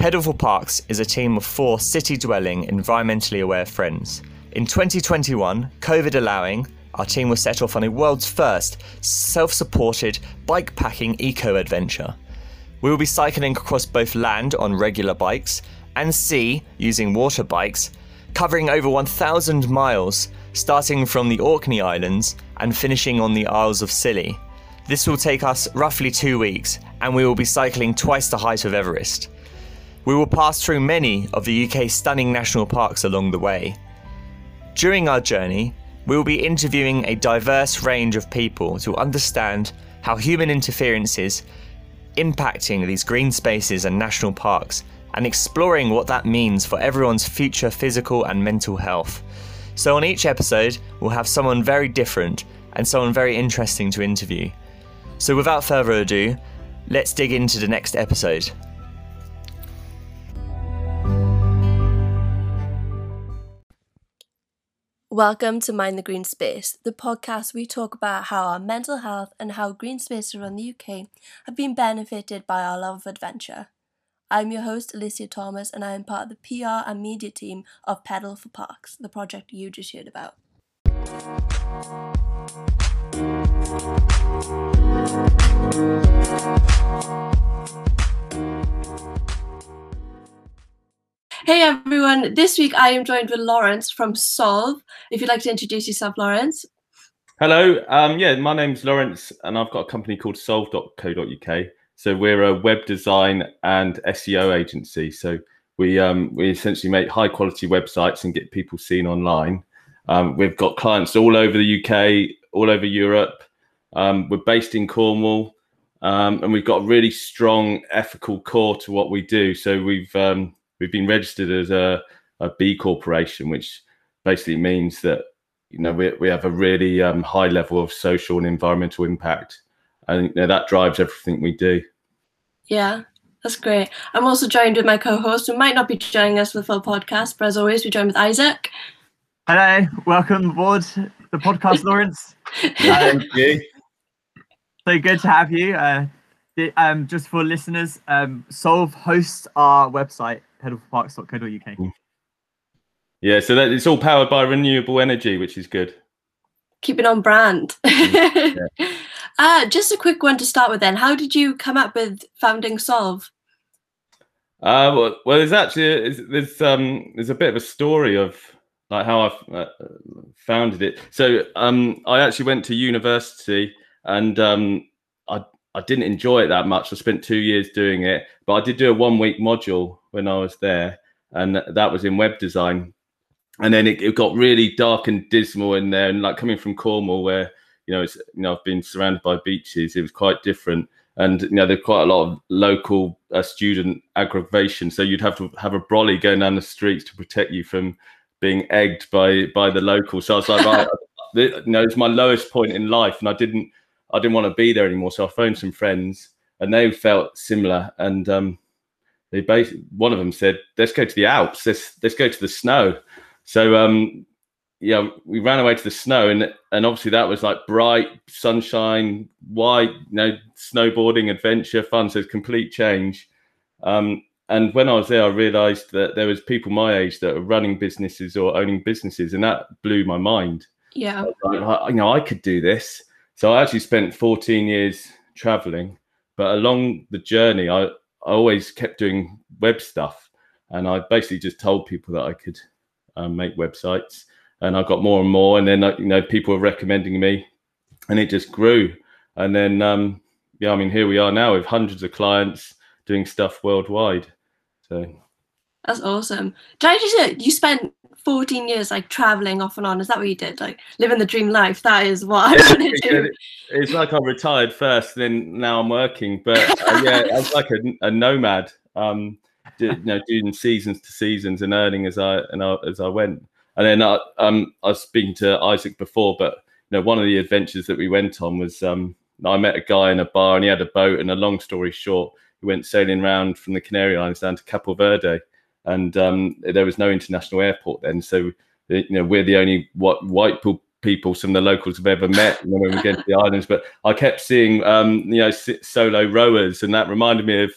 Pedal for Parks is a team of four city dwelling, environmentally aware friends. In 2021, COVID allowing, our team was set off on a world's first self supported bike packing eco adventure. We will be cycling across both land on regular bikes and sea using water bikes, covering over 1,000 miles, starting from the Orkney Islands and finishing on the Isles of Scilly. This will take us roughly two weeks, and we will be cycling twice the height of Everest. We will pass through many of the UK's stunning national parks along the way. During our journey, we will be interviewing a diverse range of people to understand how human interference is impacting these green spaces and national parks and exploring what that means for everyone's future physical and mental health. So, on each episode, we'll have someone very different and someone very interesting to interview. So, without further ado, let's dig into the next episode. Welcome to Mind the Green Space, the podcast we talk about how our mental health and how green spaces around the UK have been benefited by our love of adventure. I'm your host, Alicia Thomas, and I am part of the PR and media team of Pedal for Parks, the project you just heard about. Hey everyone, this week I am joined with Lawrence from Solve. If you'd like to introduce yourself, Lawrence. Hello, um, yeah, my name's Lawrence, and I've got a company called Solve.co.uk. So we're a web design and SEO agency. So we um, we essentially make high quality websites and get people seen online. Um, we've got clients all over the UK, all over Europe. Um, we're based in Cornwall, um, and we've got a really strong ethical core to what we do. So we've um, we've been registered as a, a B corporation, which basically means that you know we, we have a really um, high level of social and environmental impact, and you know, that drives everything we do. Yeah, that's great. I'm also joined with my co-host, who might not be joining us for the full podcast, but as always, we join with Isaac. Hello, welcome aboard the podcast, Lawrence. Thank you. So good to have you. Uh, the, um, just for listeners, um, Solve hosts our website, pedalforparks.co.uk. Yeah, so that it's all powered by renewable energy, which is good. Keeping on brand. uh, just a quick one to start with then. How did you come up with founding Solve? Uh, well, well, there's actually there's um there's a bit of a story of like how I uh, founded it. So um I actually went to university and um I I didn't enjoy it that much. I spent two years doing it, but I did do a one week module when I was there, and that was in web design. And then it, it got really dark and dismal in there, and like coming from Cornwall, where you know it's you know I've been surrounded by beaches, it was quite different. And you know there's quite a lot of local uh, student aggravation, so you'd have to have a brolly going down the streets to protect you from being egged by by the locals. So I was like, right, you know, it's my lowest point in life, and I didn't I didn't want to be there anymore. So I phoned some friends, and they felt similar. And um, they basically one of them said, "Let's go to the Alps. Let's let's go to the snow." So um, yeah, we ran away to the snow, and and obviously that was like bright sunshine, white, you know, snowboarding, adventure, fun. So it's complete change. Um, and when I was there, I realised that there was people my age that were running businesses or owning businesses, and that blew my mind. Yeah, like, you know, I could do this. So I actually spent 14 years traveling, but along the journey, I, I always kept doing web stuff, and I basically just told people that I could um, make websites, and I got more and more, and then you know people were recommending me, and it just grew, and then um, yeah, I mean here we are now with hundreds of clients doing stuff worldwide. So that's awesome. Did I just you spent 14 years like traveling off and on? Is that what you did? Like living the dream life? That is what I want to do. It's like I retired first, then now I'm working. But uh, yeah, I was like a, a nomad. Um, you know, doing seasons to seasons and earning as I and I, as I went. And then I, um, I was speaking to Isaac before, but you know, one of the adventures that we went on was um, I met a guy in a bar and he had a boat. And a long story short, he went sailing around from the Canary Islands down to Cabo Verde, and um, there was no international airport then. So you know, we're the only what white people some of the locals have ever met when we get to the islands. But I kept seeing um, you know solo rowers, and that reminded me of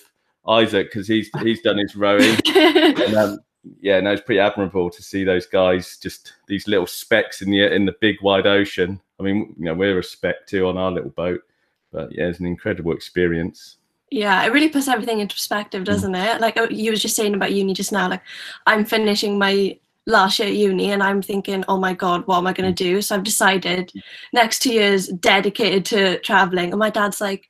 Isaac because he's he's done his rowing. and, um, yeah, no, it's pretty admirable to see those guys just these little specks in the in the big wide ocean. I mean, you know, we're a speck too on our little boat, but yeah, it's an incredible experience. Yeah, it really puts everything into perspective, mm. doesn't it? Like uh, you was just saying about uni just now. Like I'm finishing my last year at uni, and I'm thinking, oh my god, what am I going to mm. do? So I've decided mm. next two years dedicated to traveling. And my dad's like,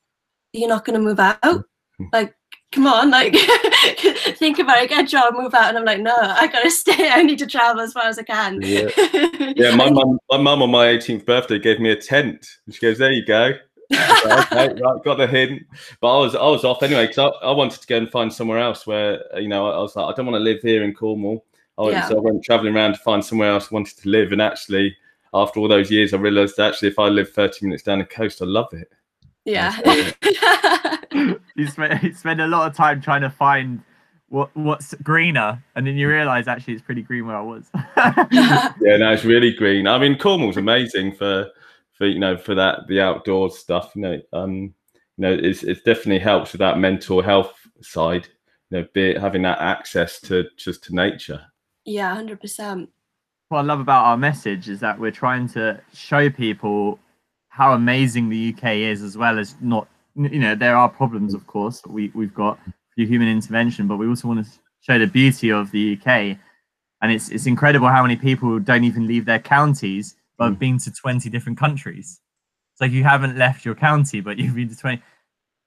you're not going to move out. Like come on, like think about it, get a job, move out. And I'm like, no, I gotta stay. I need to travel as far as I can. Yeah, yeah my mum, my mum on my 18th birthday gave me a tent. And she goes, there you go. Okay, right, got the hint. But I was I was off anyway because I, I wanted to go and find somewhere else where you know I, was like I don't want to live here in Cornwall. I went, Yeah. So I went traveling around to find somewhere else I wanted to live, and actually after all those years, I realised actually if I live 30 minutes down the coast, I love it. yeah. you spend you spend a lot of time trying to find what what's greener, and then you realize actually it's pretty green where I was. Yeah, no, it's really green. I mean, Cornwall's amazing for for you know for that the outdoors stuff. You know, um, you know, it's it definitely helps with that mental health side. You know, be it having that access to just to nature. yeah, hundred percent. what I love about our message is that we're trying to show people how amazing the UK is, as well as not, you know, there are problems, of course. We we've got through human intervention, but we also want to show the beauty of the UK. And it's it's incredible how many people don't even leave their counties, but have been to twenty different countries. It's like you haven't left your county, but you've been to twenty.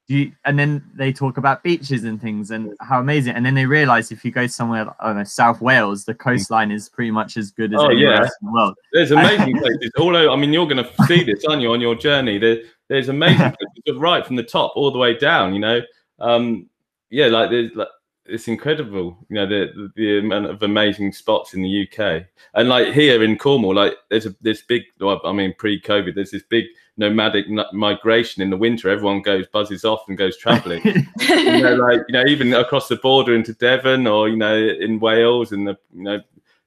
Do you, and then they talk about beaches and things and how amazing. And then they realize if you go somewhere, I don't know, South Wales, the coastline is pretty much as good as Oh, anywhere yeah. else in the world. There's amazing places all over. I mean, you're going to see this, aren't you, on your journey? There, there's amazing places right from the top all the way down. You know, um, yeah, like there's like it's incredible. You know, the, the amount of amazing spots in the UK, and like here in Cornwall, like there's a this big. well, I mean, pre-COVID, there's this big nomadic migration in the winter. Everyone goes buzzes off and goes travelling. you know, like you know, even across the border into Devon or you know in Wales and the you know,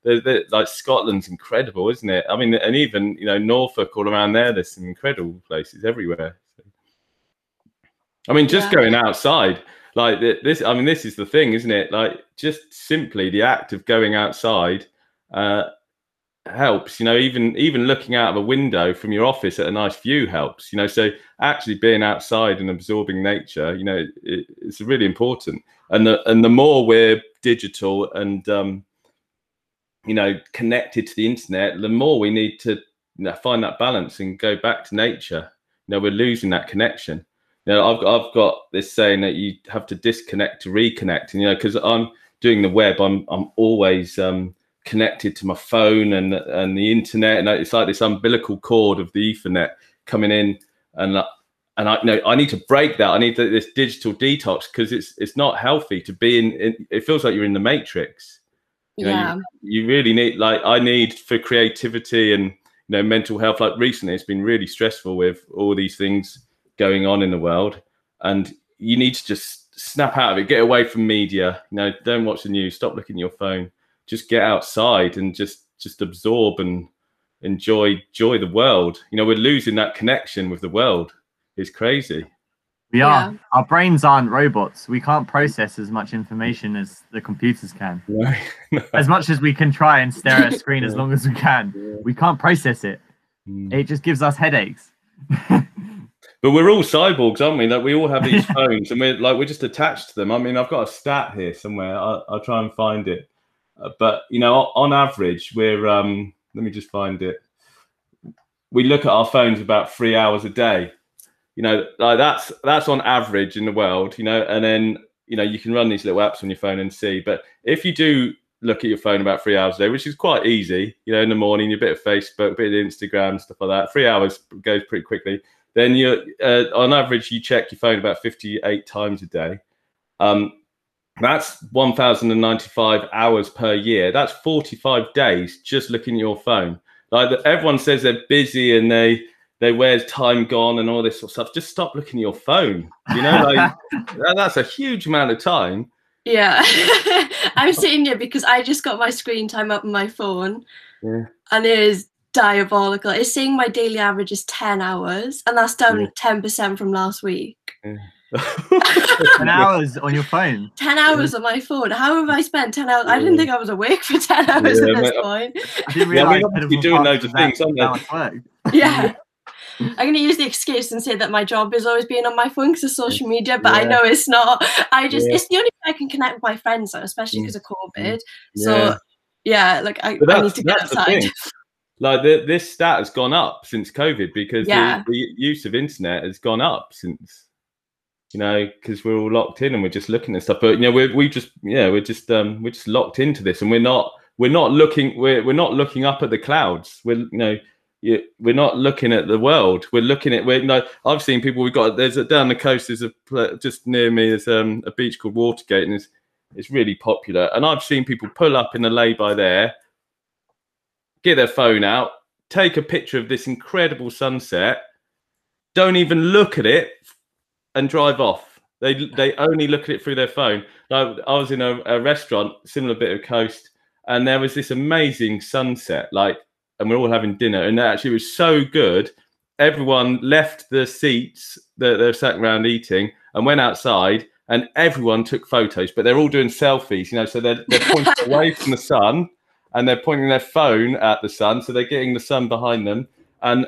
they're, they're- like Scotland's incredible, isn't it? I mean, and even you know Norfolk all around there, there's some incredible places everywhere. I mean, just Yeah. going outside, like this. I mean, this is the thing, isn't it? Like just simply the act of going outside. Uh, helps you know even even looking out of a window from your office at a nice view helps you know so actually being outside and absorbing nature you know it, it's really important and the and the more we're digital and um you know connected to the internet the more we need to you know, find that balance and go back to nature you know we're losing that connection you know i've, I've got this saying that you have to disconnect to reconnect and you know because i'm doing the web i'm i'm always um connected to my phone and and the internet and it's like this umbilical cord of the ethernet coming in and uh, and I you know I need to break that. I need th- this digital detox because it's it's not healthy to be in, in. It feels like you're in the matrix. You know, yeah. You really need like I need for creativity and you know mental health. Like recently, it's been really stressful with all these things going on in the world, and you need to just snap out of it. Get away from media. You know, don't watch the news. Stop looking at your phone. Just get outside and just just absorb and enjoy enjoy the world. You know, we're losing that connection with the world. It's crazy. We Yeah. are. Our brains aren't robots. We can't process as much information as the computers can. As much as we can try and stare at a screen as long as we can, we can't process it. Mm. It just gives us headaches. But we're all cyborgs, aren't we? Like we all have these phones, and we're like we're just attached to them. I mean, I've got a stat here somewhere. I'll, I'll try and find it. Uh, but you know, on average, we're um. Let me just find it. We look at our phones about three hours a day. You know, like that's that's on average in the world. You know, and then you know you can run these little apps on your phone and see. But if you do look at your phone about three hours a day, which is quite easy, you know, in the morning, a bit of Facebook, a bit of Instagram, stuff like that. Three hours goes pretty quickly then you uh, on average you check your phone about 58 times a day. Um, that's 1095 hours per year. That's 45 days just looking at your phone. Like the, everyone says they're busy and they they where's time gone and all this sort of stuff. Just stop looking at your phone you know like that, that's a huge amount of time. Yeah. I'm sitting here because I just got my screen time up on my phone. Yeah. and it is diabolical. It's saying my daily average is 10 hours and that's down Yeah. 10% from last week. Yeah. Ten hours on your phone. 10 hours on my phone. How have I spent 10 hours? I didn't think I was awake for 10 hours Yeah, at this mate, point. I didn't Yeah, I mean, realise obviously doing loads of things, that- aren't that they? Yeah. I'm going to use the excuse and say that my job is always being on my phone because of social media, but I know it's not. I just, Yeah. it's the only way I can connect with my friends, though, especially Mm. because of COVID. Yeah. So, yeah, like I, I need to get outside. Like the, this stat has gone up since COVID because Yeah. the, the use of internet has gone up since you know because we're all locked in and we're just looking at stuff. But you know we we just yeah we're just um we're just locked into this and we're not we're not looking we're we're not looking up at the clouds. We're you know you, we're not looking at the world. We're looking at we're you know I've seen people we've got there's a down the coast there's a just near me there's um a beach called Watergate and it's it's really popular and I've seen people pull up in a lay by there get their phone out, take a picture of this incredible sunset, don't even look at it, and drive off. They they only look at it through their phone. Like, I was in a, a restaurant, similar bit of coast, and there was this amazing sunset. Like, and we're all having dinner, and it actually it was so good. Everyone left the seats that they're sat around eating and went outside, and everyone took photos. But they're all doing selfies, you know. So they're they're pointing away from the sun, and they're pointing their phone at the sun, so they're getting the sun behind them. And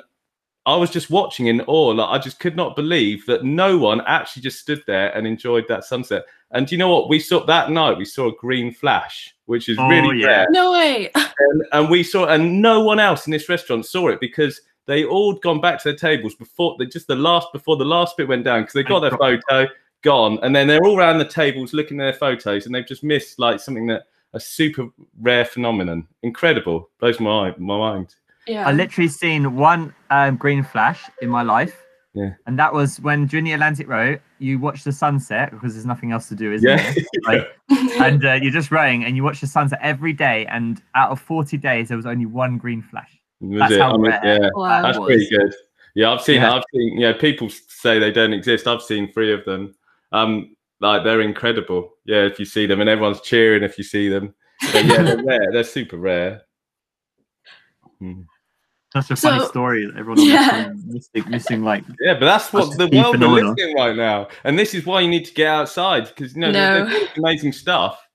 I was just watching in awe. Like I just could not believe that no one actually just stood there and enjoyed that sunset. And do you know what? We saw that night. We saw a green flash, which is Oh, really yeah. rare. No way. And, and we saw, and no one else in this restaurant saw it because they all gone back to their tables before they just the last before the last bit went down because they got their photo gone, and then they're all around the tables looking at their photos, and they've just missed like something that a super rare phenomenon. Incredible, blows my my mind. Yeah. I literally seen one um, green flash in my life. Yeah. And that was when during the Atlantic Row, you watch the sunset because there's nothing else to do, isn't Yeah, there? Like, and uh, you're just rowing and you watch the sunset every day. And out of 40 days, there was only one green flash. Was That's it? how I mean, rare. yeah, Wow. that's was. pretty good. Yeah, I've seen. Yeah. I've seen. Yeah, people say they don't exist. I've seen three of them. Um, like they're incredible. Yeah, if you see them, and everyone's cheering if you see them. But yeah, they're rare. They're super rare. Hmm. Such a funny story. that Everyone Yeah. missing, missing like Yeah, but that's what the a key world we're phenomenon. right now, and this is why you need to get outside because you know there- No. there's amazing stuff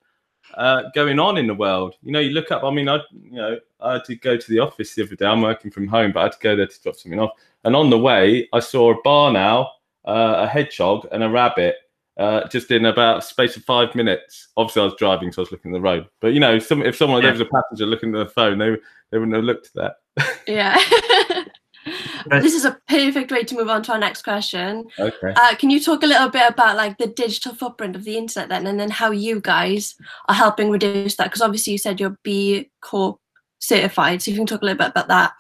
uh, going on in the world. You know, you look up. I mean, I you know I had to go to the office the other day. I'm working from home, but I had to go there to drop something off. And on the way, I saw a barn owl, uh, a hedgehog, and a rabbit. Uh, just in about a space of five minutes. Obviously, I was driving, so I was looking at the road. But you know, some, if someone Yeah. there was a passenger looking at the phone, they they wouldn't have looked at that. yeah. This is a perfect way to move on to our next question. Okay. Uh, can you talk a little bit about like the digital footprint of the internet then, and then how you guys are helping reduce that? Because obviously you said you're B Corp certified, so you can talk a little bit about that.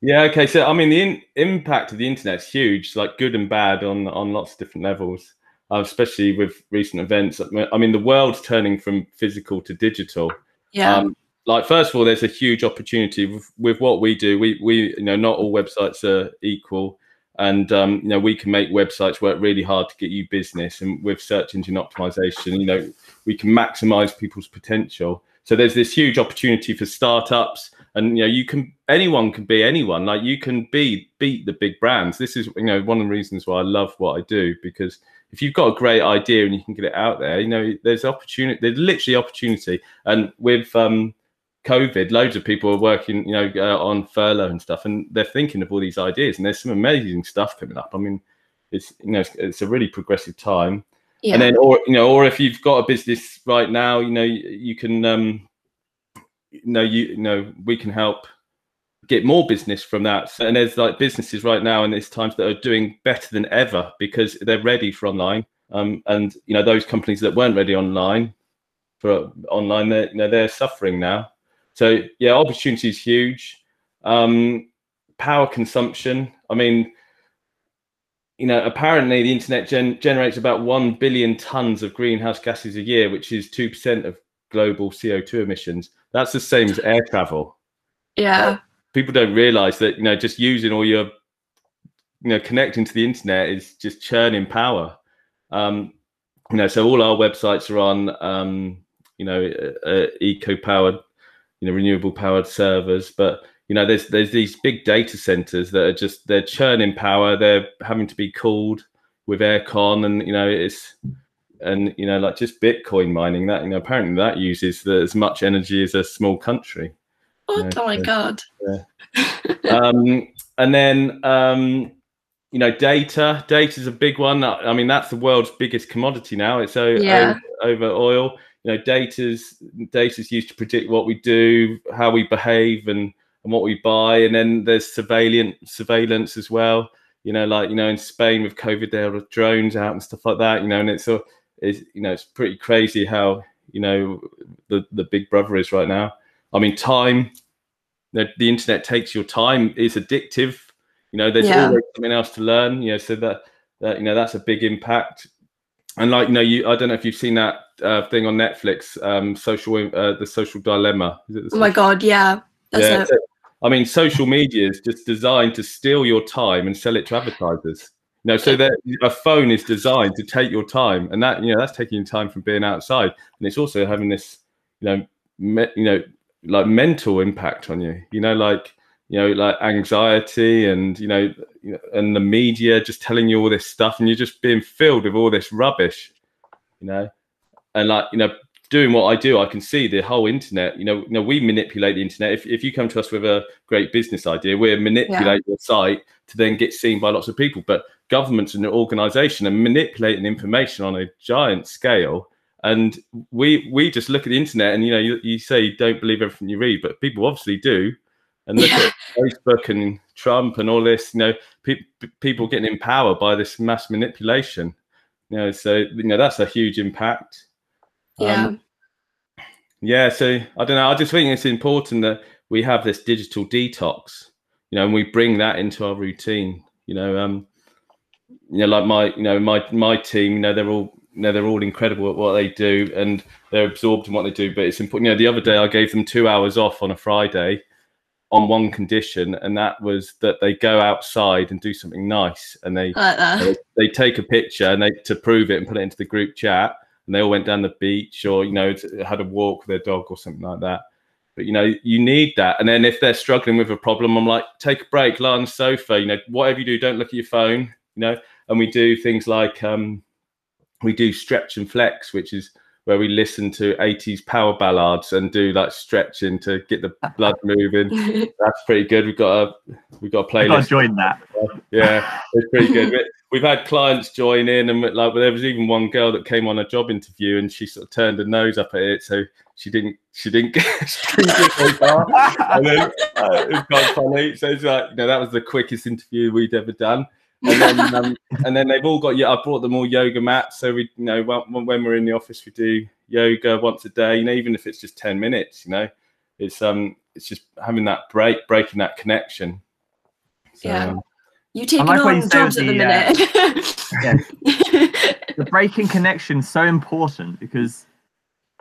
Yeah. Okay. So I mean, the in, impact of the internet is huge, like good and bad on on lots of different levels. Uh, especially with recent events. I mean- the world's turning from physical to digital. Yeah. Um, like first of all, there's a huge opportunity with, with what we do. We we you know not all websites are equal, and um, you know we can make websites work really hard to get you business. And with search engine optimization, you know we can maximize people's potential. So there's this huge opportunity for startups, and you know you can anyone can be anyone. Like you can be beat the big brands. This is you know one of the reasons why I love what I do because if you've got a great idea and you can get it out there, you know there's opportunity. There's literally opportunity, and with um, COVID, loads of people are working, you know, uh, on furlough and stuff, and they're thinking of all these ideas. And there's some amazing stuff coming up. I mean, it's you know, it's, it's a really progressive time. yeah. And then, or you know, or if you've got a business right now, you know, you, you can, um, you know, you, you know, we can help get more business from that. And there's like businesses right now in these times that are doing better than ever because they're ready for online. Um, and you know, those companies that weren't ready online for online, they're you know they're suffering now. So yeah, opportunity is huge. Um, power consumption. I mean, you know, apparently the internet gen- generates about one billion tons of greenhouse gases a year, which is two percent of global CO two emissions. That's the same as air travel. yeah. People don't realize that you know just using all your you know connecting to the internet is just churning power. Um, you know, so all our websites are on um, you know uh, uh, eco powered, you know, renewable powered servers, but you know there's there's these big data centers that are just they're churning power they're having to be cooled with aircon, and you know it's and you know like just Bitcoin mining that you know apparently that uses the, as much energy as a small country. What? Yeah, oh my god. um, and then um, you know data. Data is a big one. I mean that's the world's biggest commodity now. It's o- Yeah. o- over oil. You know data's data's used to predict what we do how we behave and and what we buy. And then there's surveillance surveillance as well. You know like you know in spain with covid there were drones out and stuff like that you know and it's so it's you know it's pretty crazy how you know the the big brother is right now i mean time the, the internet takes your time it's addictive. You know there's Yeah. always something else to learn you know so that that you know that's a big impact. And like you know you i don't know if you've seen that uh, thing on netflix um social uh, the social dilemma. Is it the Oh my god, yeah. That's yeah, so, i mean social media is just designed to steal your time and sell it to advertisers. You know so that a phone is designed to take your time and that you know that's taking time from being outside. And it's also having this you know me, you know like mental impact on you. You know like you know like anxiety and you know and the media just telling you all this stuff and you're just being filled with all this rubbish you know? And like you know doing what i do i can see the whole internet you know you know we manipulate the internet. If, if you come to us with a great business idea we manipulate your site to then get seen by lots of people. But governments and the organization are manipulating information on a giant scale and we we just look at the internet and you know you, you say you don't believe everything you read but people obviously do and look Yeah. at facebook and trump and all this you know pe- pe- people getting empowered by this mass manipulation you know so you know that's a huge impact Yeah. Um, yeah so i don't know i just think it's important that we have this digital detox you know and we bring that into our routine you know um you know like my you know my my team you know they're all you know they're all incredible at what they do and they're absorbed in what they do but it's important you know the other day i gave them two hours off on a friday on one condition and that was that they go outside and do something nice and they like they, they take a picture and they to prove it and put it into the group chat and they all went down the beach or you know had a walk with their dog or something like that. But you know you need that. And then if they're struggling with a problem i'm like take a break lie on the sofa you know whatever you do don't look at your phone you know? And we do things like um we do stretch and flex which is where we listen to 80s power ballads and do like stretching to get the blood moving that's pretty good we've got a we've got a I gotta playlist join that. yeah, it's pretty good. We- We've had clients join in, and like there was even one girl that came on a job interview, and she sort of turned her nose up at it, so she didn't, she didn't get, she didn't get very far. And then uh, it was quite funny. So it's like, you know, that was the quickest interview we'd ever done. And then, um, and then they've all got. Yeah, I brought them all yoga mats. So we, you know, when, when we're in the office, we do yoga once a day. You know, even if it's just ten minutes. You know, it's um, it's just having that break, breaking that connection. So, Yeah. um, You taking like what you on said jobs at with the the, minute. the breaking connection is so important because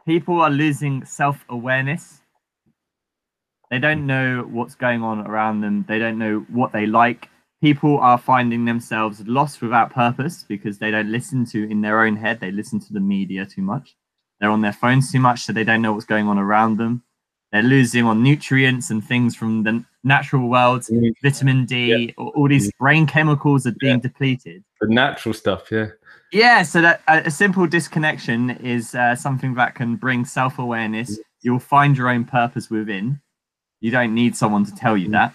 people are losing self-awareness they don't know what's going on around them they don't know what they like people are finding themselves lost without purpose because they don't listen to in their own head they listen to the media too much. They're on their phones too much so they don't know what's going on around them. They're losing on nutrients and things from the natural world Mm. vitamin d all, all these brain chemicals are being depleted. The natural stuff, yeah. yeah, so that a, a simple disconnection is uh, something that can bring self-awareness. You'll find your own purpose within. You don't need someone to tell you that,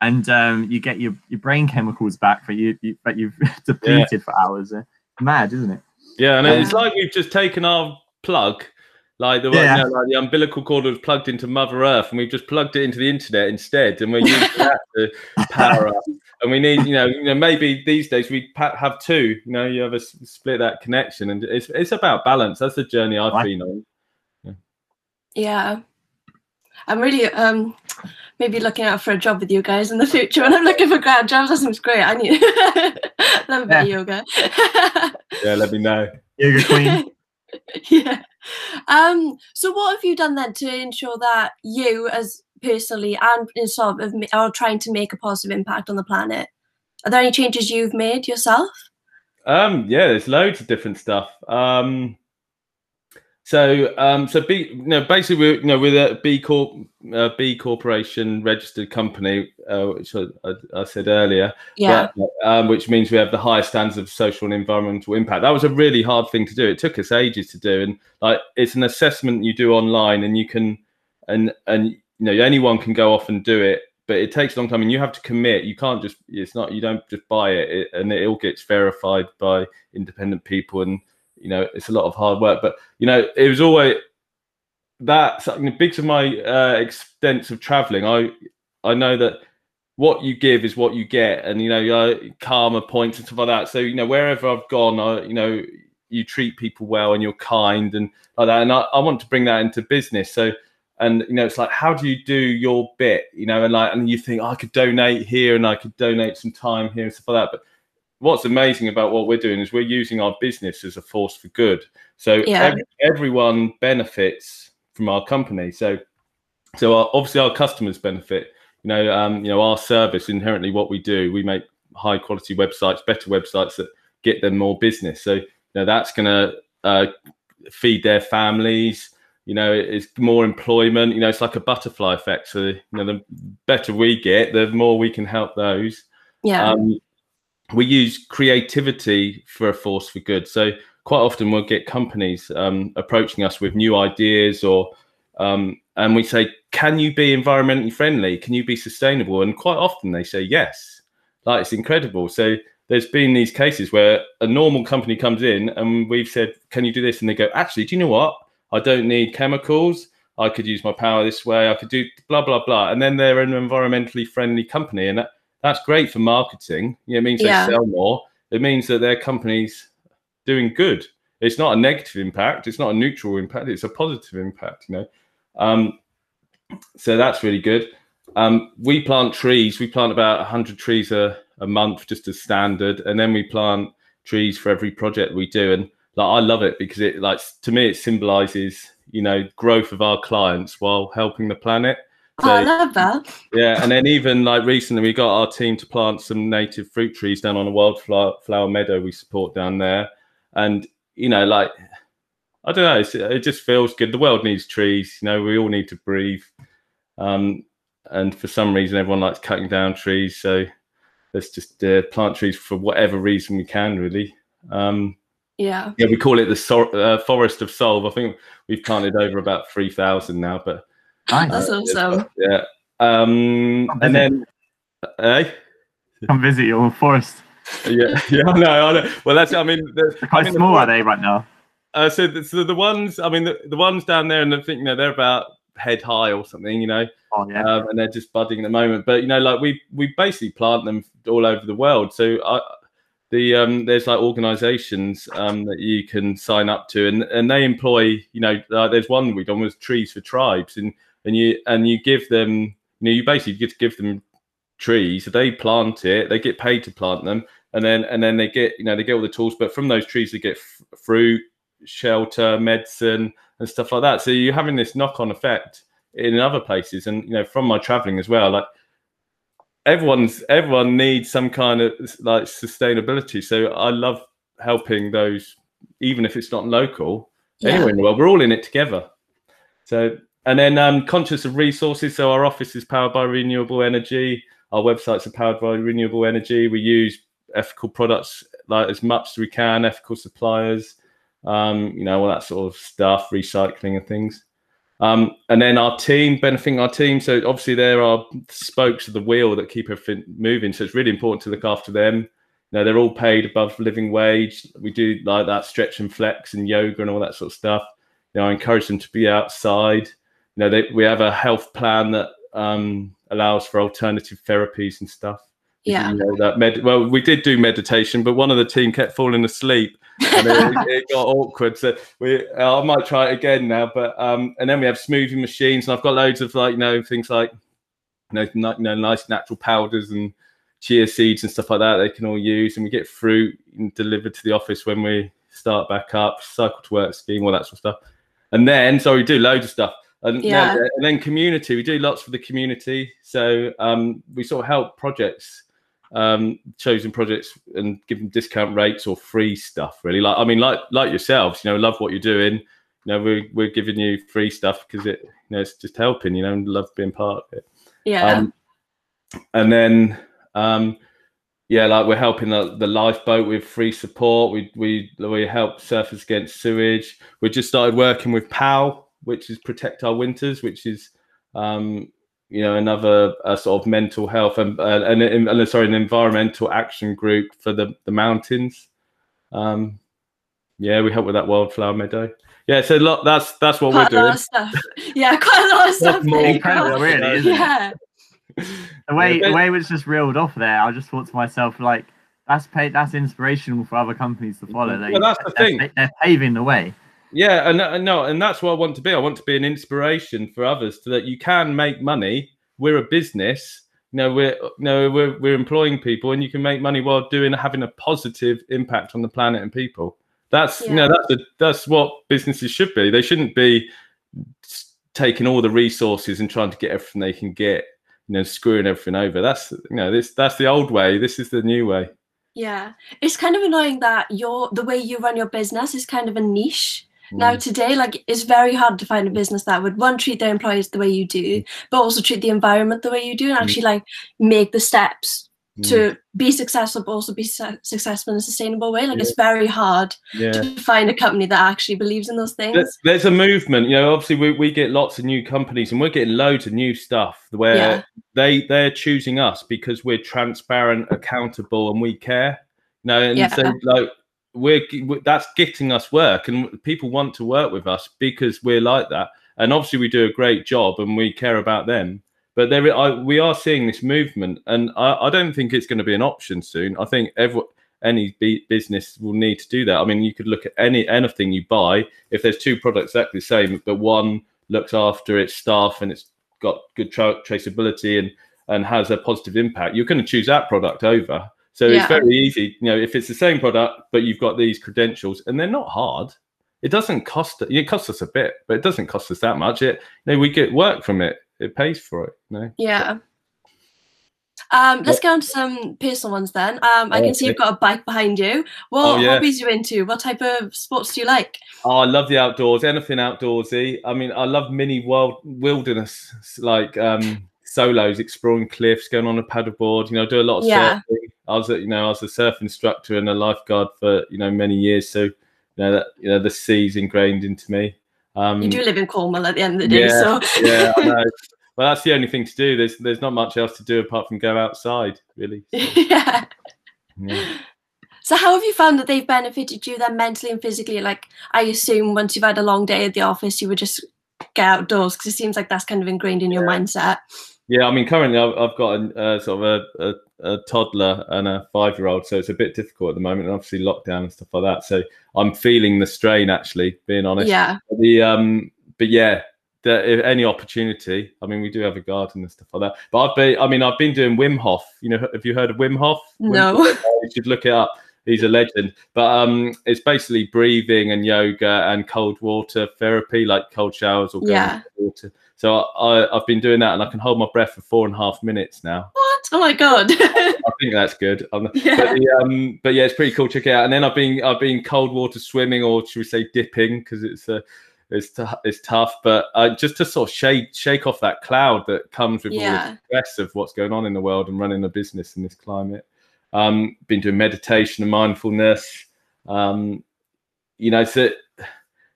and um, you get your, your brain chemicals back that you, you that you've depleted for hours. Uh, mad, isn't it? Yeah, and it's like we've just taken our plug, like the Yeah. you know, like the umbilical cord was plugged into Mother Earth, and we've just plugged it into the internet instead, and we're using that to power up. And we need, you know, you know, maybe these days we have two. You know, you have a s- split that connection, and it's it's about balance. That's the journey I've Right. been on. yeah. I'm really um maybe looking out for a job with you guys in the future when I'm looking for grad jobs. That seems great. I need love a bit of yoga. Yeah, let me know. Yoga queen. yeah. Um. So, what have you done then to ensure that you, as personally and in sort of, ma- are trying to make a positive impact on the planet? Are there any changes you've made yourself? Um, yeah, there's loads of different stuff. Um, So, um, so B, you know, basically, we're, you know, we're a B Corp, uh, B Corporation registered company, uh, which I, I, I, said earlier. Yeah. But, um, which means we have the highest standards of social and environmental impact. That was a really hard thing to do. It took us ages to do, and like it's an assessment you do online, and you can, and and you know, anyone can go off and do it, but it takes a long time, and you have to commit. You can't just. It's not. You don't just buy it, it and it all gets verified by independent people and you know it's a lot of hard work but you know it was always that big to my uh, extensive traveling i i know that what you give is what you get and you know uh, karma points and stuff like that. So you know wherever i've gone i you know you treat people well and you're kind and like that and I, I want to bring that into business. So and you know it's like how do you do your bit you know and like and you think oh, i could donate here and i could donate some time here and stuff like that but what's amazing about what we're doing is we're using our business as a force for good. So Yeah. ev- everyone benefits from our company. So so our, obviously our customers benefit. You know, um, you know our service inherently what we do. We make high quality websites, better websites that get them more business. So you know that's going to uh, feed their families. You know, it's more employment. You know, it's like a butterfly effect. So you know, the better we get, the more we can help those Yeah. um, we use creativity for a force for good. So quite often we'll get companies um, approaching us with new ideas or um, and we say, can you be environmentally friendly? Can you be sustainable? And quite often they say yes. Like it's incredible. So there's been these cases where a normal company comes in and we've said, can you do this? And they go, actually, do you know what? I don't need chemicals. I could use my power this way. I could do blah blah blah. And then they're an environmentally friendly company, and that, that's great for marketing. You know, it means Yeah. they sell more. It means that their company's doing good. It's not a negative impact. It's not a neutral impact. It's a positive impact. You know, um, so that's really good. Um, we plant trees. We plant about 100 trees a, a month, just as standard, and then we plant trees for every project we do. And like, I love it because it, like, to me, it symbolizes, you know, growth of our clients while helping the planet. Oh, I love that. Yeah, and then even like recently, we got our team to plant some native fruit trees down on a wildflower flower meadow we support down there, and you know, like I don't know, it's, it just feels good. The world needs trees. You know, we all need to breathe, um, and for some reason, everyone likes cutting down trees. So let's just uh, plant trees for whatever reason we can, really. Um, Yeah. yeah, we call it the so- uh, forest of Solve. I think we've planted over about three thousand now, but Nice. That's awesome. yeah. Um, and then, eh? Come visit your forest. yeah, yeah, I know, I know. Well, that's, I mean, the, They're I quite mean, small, point- are they, right now? Uh, so, the, so the ones, I mean, the, the ones down there, and I think you know they're about head high or something, you know, Oh, yeah. um, and they're just budding at the moment. But you know, like we we basically plant them all over the world. So I, the um, there's like organisations um, that you can sign up to, and and they employ, you know, like there's one we done was trees for tribes, and and you and you give them, you know, you basically get to give them trees. So they plant it, they get paid to plant them, and then and then they get, you know, they get all the tools. But from those trees, they get f- fruit, shelter, medicine, and stuff like that. So you're having this knock-on effect in other places, and you know, from my traveling as well, like everyone's everyone needs some kind of like sustainability. So I love helping those, even if it's not local, Yeah. anywhere in the world. We're all in it together. So and then um, conscious of resources. So our office is powered by renewable energy. Our websites are powered by renewable energy. We use ethical products like as much as we can, ethical suppliers, um, you know, all that sort of stuff, recycling and things. Um, and then our team, benefiting our team. So obviously there are spokes of the wheel that keep everything moving. So it's really important to look after them. You know, they're all paid above living wage. We do like that stretch and flex and yoga and all that sort of stuff. You know, I encourage them to be outside. You know, they, we have a health plan that um, allows for alternative therapies and stuff. Yeah. You know, that med- well, we did do meditation, but one of the team kept falling asleep and it, it got awkward. So we, I might try it again now. But um, and then we have smoothie machines, and I've got loads of like you know things like you know, you know nice natural powders and chia seeds and stuff like that they can all use, and we get fruit delivered to the office when we start back up, cycle to work scheme, all that sort of stuff. And then so we do loads of stuff. And, Yeah. then, and then community, we do lots for the community. So um, we sort of help projects um chosen projects and give them discount rates or free stuff really like i mean like like yourselves you know love what you're doing you know we're we're giving you free stuff because it you know it's just helping. You know, and love being part of it. Yeah. Um, and then um, yeah, like we're helping the, the lifeboat with free support. We we we help surfers against sewage. We just started working with POW, which is Protect Our Winters, which is um, you know another a sort of mental health and uh, and, and, and sorry an environmental action group for the the mountains. Um, yeah, we help with that wildflower meadow. Yeah, so lot, that's that's what quite we're a lot doing. of stuff. Yeah, quite a lot of stuff. more incredible, God. really, isn't it? Yeah. The way Yeah, the way it was just reeled off there, I just thought to myself like that's pa- that's inspirational for other companies to follow. They, Well, that's the they're, thing. They're paving the way. Yeah, and, and no, and that's what I want to be. I want to be an inspiration for others so that you can make money. We're a business. You know, we're uh, no, we're we're employing people, and you can make money while doing having a positive impact on the planet and people. That's you know that's the, that's what businesses should be. They shouldn't be taking all the resources and trying to get everything they can get. You know, screwing everything over. That's you know this that's the old way. This is the new way. Yeah. It's kind of annoying that your the way you run your business is kind of a niche. Now Mm. today, like it's very hard to find a business that would one treat their employees the way you do, but also treat the environment the way you do, and Mm. actually like make the steps Mm. to be successful, but also be su- successful in a sustainable way. Like Yeah. it's very hard yeah. to find a company that actually believes in those things. There's, there's a movement, you know. Obviously, we, we get lots of new companies, and we're getting loads of new stuff where Yeah. they they're choosing us because we're transparent, accountable, and we care. You know, and so like we're we- that's getting us work, and people want to work with us because we're like that. And obviously, we do a great job, and we care about them. But there, I, we are seeing this movement, and I, I don't think it's going to be an option soon. I think every any business will need to do that. I mean, you could look at any anything you buy. If there's two products exactly the same, but one looks after its staff and it's got good tra- traceability and and has a positive impact, you're going to choose that product over. So Yeah. it's very easy, you know, if it's the same product but you've got these credentials and they're not hard. It doesn't cost it costs us a bit, but it doesn't cost us that much. It you know, we get work from it. It pays for it. You know? Yeah. Um, let's go on to some personal ones then. Um, I can see you've got a bike behind you. What Oh, yeah. hobbies are you into? What type of sports do you like? Oh, I love the outdoors. Anything outdoorsy. I mean, I love mini wild wilderness like um, solos, exploring cliffs, going on a paddleboard. You know, I do a lot of Yeah. surfing. I was, a, you know, I was a surf instructor and a lifeguard for you know many years. So, you know, that you know the sea's ingrained into me. Um, You do live in Cornwall at the end of the day, yeah, so yeah, I know. Well, that's the only thing to do. There's there's not much else to do apart from go outside, really. yeah. Yeah. So how have you found that they've benefited you then mentally and physically? Like I assume once you've had a long day at the office, you would just get outdoors because it seems like that's kind of ingrained in your mindset. Yeah, I mean, currently I've, I've got a, uh, sort of a, a, a toddler and a five year old, so it's a bit difficult at the moment, and obviously lockdown and stuff like that. So I'm feeling the strain, actually, being honest. Yeah. The um, but yeah, the, if any opportunity. I mean, we do have a garden and stuff like that. But I've been, I mean, I've been doing Wim Hof. You know, have you heard of Wim Hof? Wim No. Hof? you should look it up. He's a legend. But um, it's basically breathing and yoga and cold water therapy, like cold showers or going Yeah. water. So I, I've been doing that, and I can hold my breath for four and a half minutes now. What? Oh my god. I think that's good. Um, Yeah. but, the, um, but yeah, it's pretty cool. Check it out. And then I've been I've been cold water swimming, or should we say dipping, because it's uh, it's t- it's tough. But uh, just to sort of shake shake off that cloud that comes with all the stress of what's going on in the world and running a business in this climate. Um, been doing meditation and mindfulness. Um, you know, so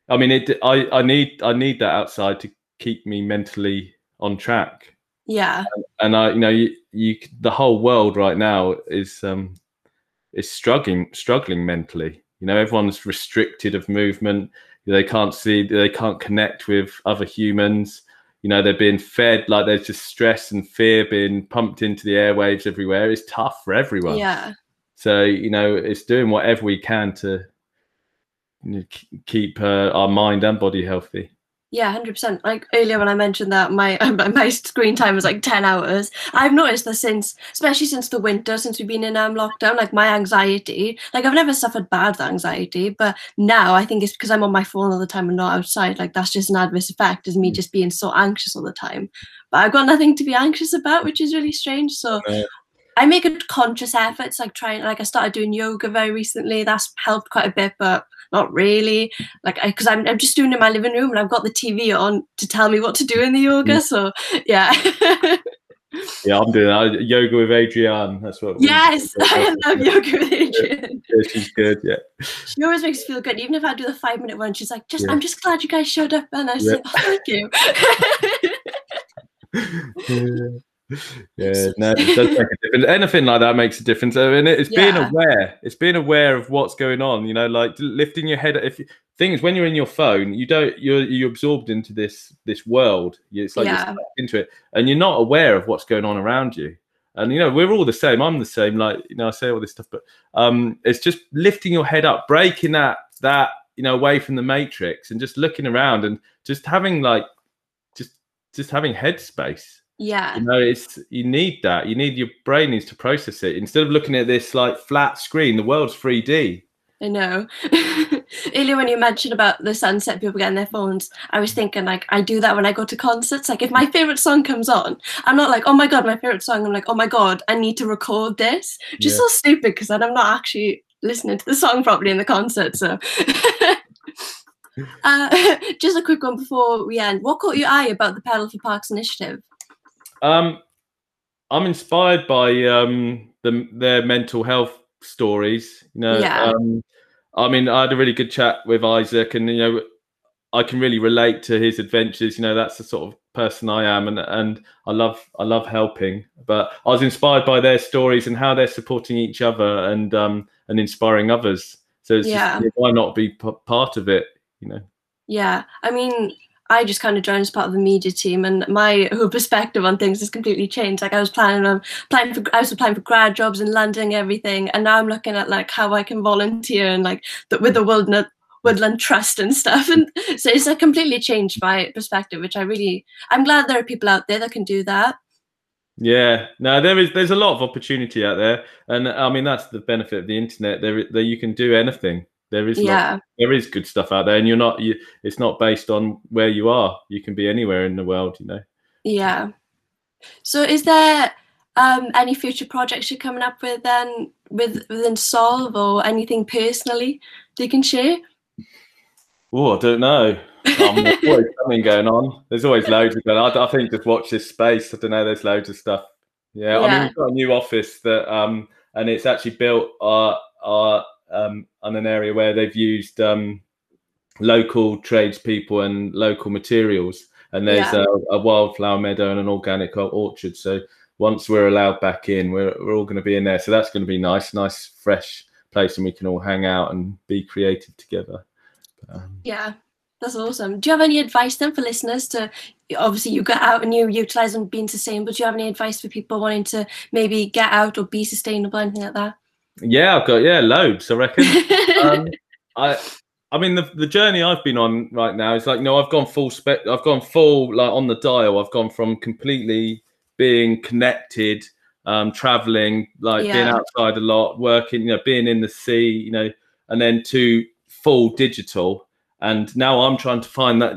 I mean, it. I I need I need that outside to keep me mentally on track yeah. and I, you know, you, you, the whole world right now is um, is struggling, struggling mentally. You know, everyone's restricted of movement. They can't see, they can't connect with other humans. You know, they're being fed like there's just stress and fear being pumped into the airwaves everywhere. It's tough for everyone. Yeah. So you know, it's doing whatever we can to you know, keep uh, our mind and body healthy. Yeah, hundred percent. Like earlier when I mentioned that my my screen time was like ten hours, I've noticed that since, especially since the winter, since we've been in um lockdown, like my anxiety, like I've never suffered bad anxiety, but now I think it's because I'm on my phone all the time and not outside. Like that's just an adverse effect, is me just being so anxious all the time. But I've got nothing to be anxious about, which is really strange. So. Yeah. I make a conscious effort like trying, like I started doing yoga very recently. That's helped quite a bit, but not really. Like, because I'm, I'm just doing in my living room and I've got the TV on to tell me what to do in the yoga. Mm. So, yeah. Yeah, I'm doing that. yoga with Adriene. That's what. yes, I love yoga with Adriene. Yeah, she's good. Yeah. She always makes me feel good. Even if I do the five minute one, she's like, just, Yeah. I'm just glad you guys showed up. And I Yeah. said, oh, thank you. yeah, no, it does make a difference. Anything like that makes a difference. I mean, it's being aware. It's being aware of what's going on. You know, like lifting your head. If things when you're in your phone, you don't. You're you're absorbed into this this world. It's like you're into it, and you're not aware of what's going on around you. And you know, we're all the same. I'm the same. Like you know, I say all this stuff, but um, it's just lifting your head up, breaking that that you know away from the matrix, and just looking around and just having like just just having headspace yeah. you know it's you need that you need your brain needs to process it instead of looking at this like flat screen the world's 3d I know. Earlier, when you mentioned about the sunset, people getting their phones, I was thinking like I do that when I go to concerts. Like if my favorite song comes on, I'm not like, oh my god, my favorite song. I'm like, oh my god, I need to record this. Just Yeah. so stupid because then I'm not actually listening to the song properly in the concert. So, uh, just a quick one before we end. What caught your eye about the Pedal for Parks initiative? Um i'm inspired by um the, their mental health stories you know Yeah. um i mean i had a really good chat with isaac and you know i can really relate to his adventures you know that's the sort of person i am and and i love i love helping but i was inspired by their stories and how they're supporting each other and um and inspiring others so it's Yeah. just, why not be p- part of it you know Yeah, I mean, I just kind of joined as part of the media team, and my whole perspective on things has completely changed. Like I was planning on applying for, I was applying for grad jobs in London, everything, and now I'm looking at like how I can volunteer and like the, with the Woodland Woodland Trust and stuff, and so it's like completely changed my perspective, which I really, I'm glad there are people out there that can do that. Yeah, no, there is. There's a lot of opportunity out there, and I mean that's the benefit of the internet. There, that you can do anything. There is, Yeah, there is good stuff out there, and you're not. You, it's not based on where you are. You can be anywhere in the world. You know. yeah. So is there um, any future projects you're coming up with then with within Solve or anything personally that you can share? Oh, I don't know. Um, there's always something going on. There's always loads of. I, I think just watch this space. I don't know. There's loads of stuff. Yeah, I mean, we've got a new office that, um, and it's actually built uh, uh, um, on an area where they've used um, local tradespeople and local materials. And there's Yeah. a, a wildflower meadow and an organic orchard. So once we're allowed back in, we're we're all going to be in there. So that's going to be nice, nice, fresh place, and we can all hang out and be creative together. Um, Yeah, that's awesome. Do you have any advice then for listeners to obviously you get out and you utilize and being sustainable? Do you have any advice for people wanting to maybe get out or be sustainable, anything like that? Yeah, I've got yeah, loads. I reckon. um, I, I mean, the the journey I've been on right now is like, no, I've gone full spec. I've gone full like on the dial. I've gone from completely being connected, um, traveling, like being outside a lot, working, you know, being in the sea, you know, and then to full digital. And now I'm trying to find that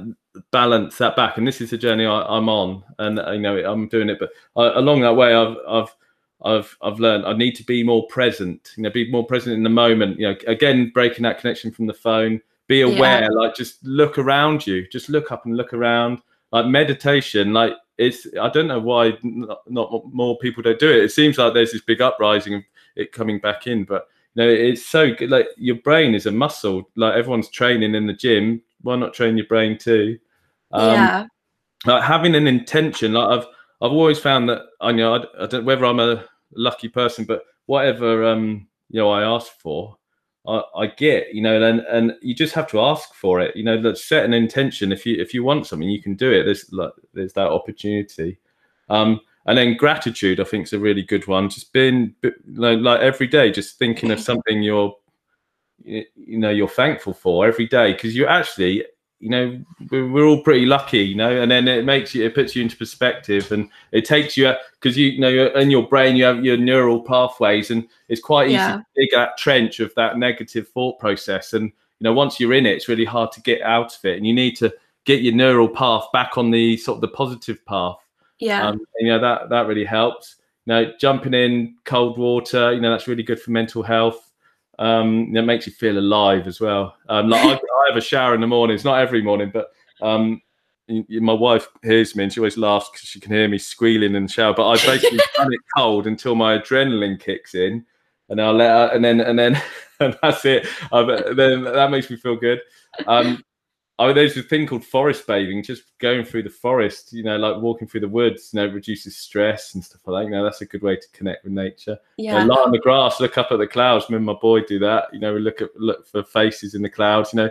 balance that back. And this is the journey I, I'm on, and you know, I'm doing it. But uh, along that way, I've I've I've I've learned I need to be more present. You know, be more present in the moment. You know, again, breaking that connection from the phone. Be aware. Like, just look around you. Just look up and look around. Like meditation. Like it's. I don't know why not, not more people don't do it. It seems like there's this big uprising of it coming back in, but you know, it's so good. Like your brain is a muscle. Like everyone's training in the gym. Why not train your brain too? Um, yeah, like having an intention like i've i've always found that i you know I, I don't whether i'm a lucky person but whatever um you know i ask for i, I get you know and and you just have to ask for it. You know let's set an intention. If you if you want something you can do it. There's like there's that opportunity. Um and then gratitude i think is a really good one. Just being bi- like, like every day just thinking of something you're you you know you're thankful for every day. Because you actually you know we're, we're all pretty lucky you know and then it makes you it puts you into perspective and it takes you because you, you know you're, in your brain you have your neural pathways and it's quite easy Yeah. to dig that trench of that negative thought process and you know once you're in it it's really hard to get out of it and you need to get your neural path back on the sort of the positive path yeah, um, and, you know that that really helps. You know, jumping in cold water, you know, that's really good for mental health. Um, it makes you feel alive as well. Um, like I, I have a shower in the mornings, not every morning, but um, y- y- my wife hears me and she always laughs because she can hear me squealing in the shower. But I basically done it cold until my adrenaline kicks in, and I'll let her, and then and then and that's it. Um, then that makes me feel good. Um, Oh, there's a thing called forest bathing, just going through the forest, you know, like walking through the woods, you know, reduces stress and stuff like that. You know, that's a good way to connect with nature. You know, Yeah. lie on the grass, look up at the clouds. Me and my boy do that. You know, we look at look for faces in the clouds. You know,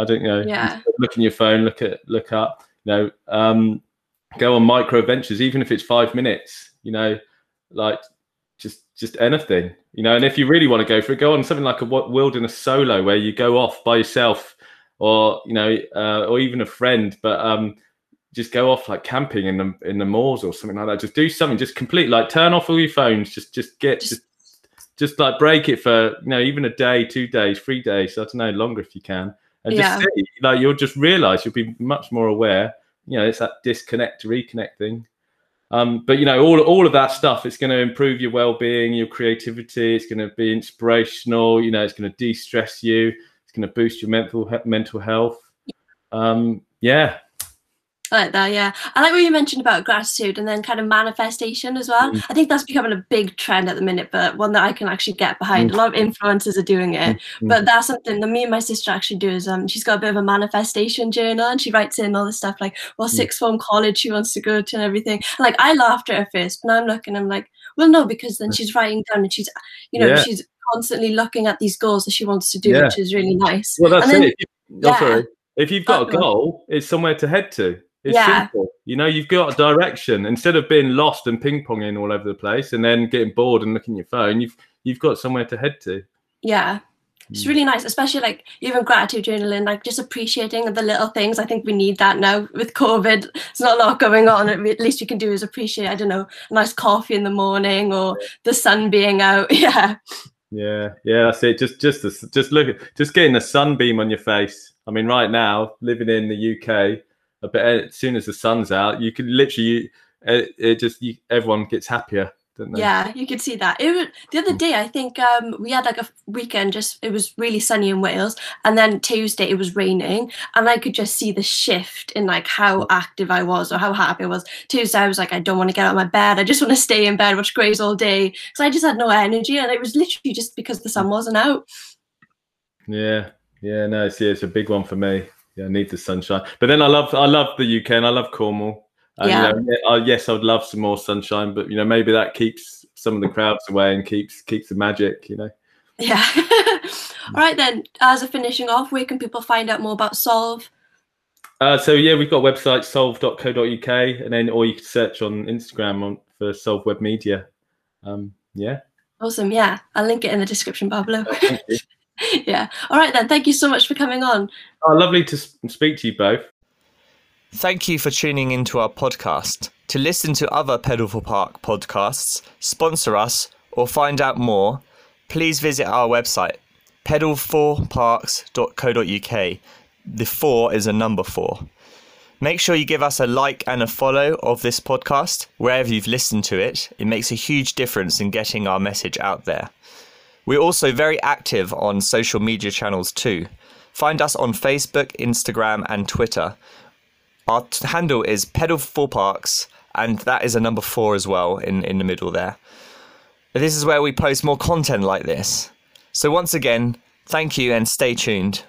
I don't you know. Yeah. Look in your phone. Look at look up. You know, um, go on micro adventures, even if it's five minutes. You know, like just just anything. You know, and if you really want to go for it, go on something like a wi- wilderness solo where you go off by yourself, or you know, uh, or even a friend, but um, just go off like camping in the in the moors or something like that. Just do something. Just complete like turn off all your phones. Just just get Just- just like break it for you know even a day, two days, three days. I don't know, longer if you can, and Yeah. just see, like you'll just realize you'll be much more aware. You know, it's that disconnect to reconnect thing. Um, but you know, all all of that stuff, it's going to improve your well-being, your creativity. It's going to be inspirational. You know, it's going to de-stress you. Going to boost your mental mental health. Um, yeah, I like that, yeah. I like what you mentioned about gratitude and then kind of manifestation as well. Mm. I think that's becoming a big trend at the minute, but one that I can actually get behind. A lot of influencers are doing it, Mm. but that's something that me and my sister actually do. Is um, she's got a bit of a manifestation journal and she writes in all the stuff like what Mm. sixth form college she wants to go to and everything. And, like I laughed at her first, but now I'm looking, I'm like, well, no, because then she's writing down and she's, you know, Yeah. she's constantly looking at these goals that she wants to do, Yeah. which is really nice. Well, that's then, it. Oh, yeah. sorry. If you've got a goal, it's somewhere to head to. It's Yeah. simple. You know, you've got a direction. Instead of being lost and ping ponging all over the place and then getting bored and looking at your phone, you've you've got somewhere to head to. Yeah. It's Mm. really nice, especially like even gratitude journaling, like just appreciating the little things. I think we need that now with COVID. There's not a lot going on. At least you can do is appreciate, I don't know, a nice coffee in the morning or the sun being out. Yeah. Yeah, yeah, that's it. Just just the, just look just getting a sunbeam on your face. I mean, right now, living in the UK, a bit as soon as the sun's out, you can literally it, it just you, everyone gets happier, don't they? Yeah, you could see that. It was the other hmm. day. I think um, we had like a weekend. Just it was really sunny in Wales, and then Tuesday it was raining, and I could just see the shift in like how hmm. active I was or how happy I was. Tuesday I was like, I don't want to get out of my bed. I just want to stay in bed, watch Grey's all day, because I just had no energy, and it was literally just because the hmm. sun wasn't out. Yeah, yeah, no, it's yeah, it's a big one for me. Yeah, I need the sunshine. But then I love I love the UK and I love Cornwall. And, Yeah. You know, yes, I would love some more sunshine, but you know, maybe that keeps some of the crowds away and keeps keeps the magic. You know. Yeah. all right then. As a finishing off, where can people find out more about Solve? Uh, so yeah, we've got website solve.co.uk, and then or you can search on Instagram on, for Solve Web Media. Um, yeah. Awesome. Yeah, I'll link it in the description bar below. Yeah. All right then. Thank you so much for coming on. Oh, lovely to speak to you both. Thank you for tuning into our podcast. To listen to other Pedal for Park podcasts, sponsor us, or find out more, please visit our website, pedal4parks.co.uk. The four is a number four. Make sure you give us a like and a follow of this podcast wherever you've listened to it. It makes a huge difference in getting our message out there. We're also very active on social media channels too. Find us on Facebook, Instagram, and Twitter. Our t- handle is pedal four parks, and that is a number four as well in, in the middle there. This is where we post more content like this. So once again, thank you and stay tuned.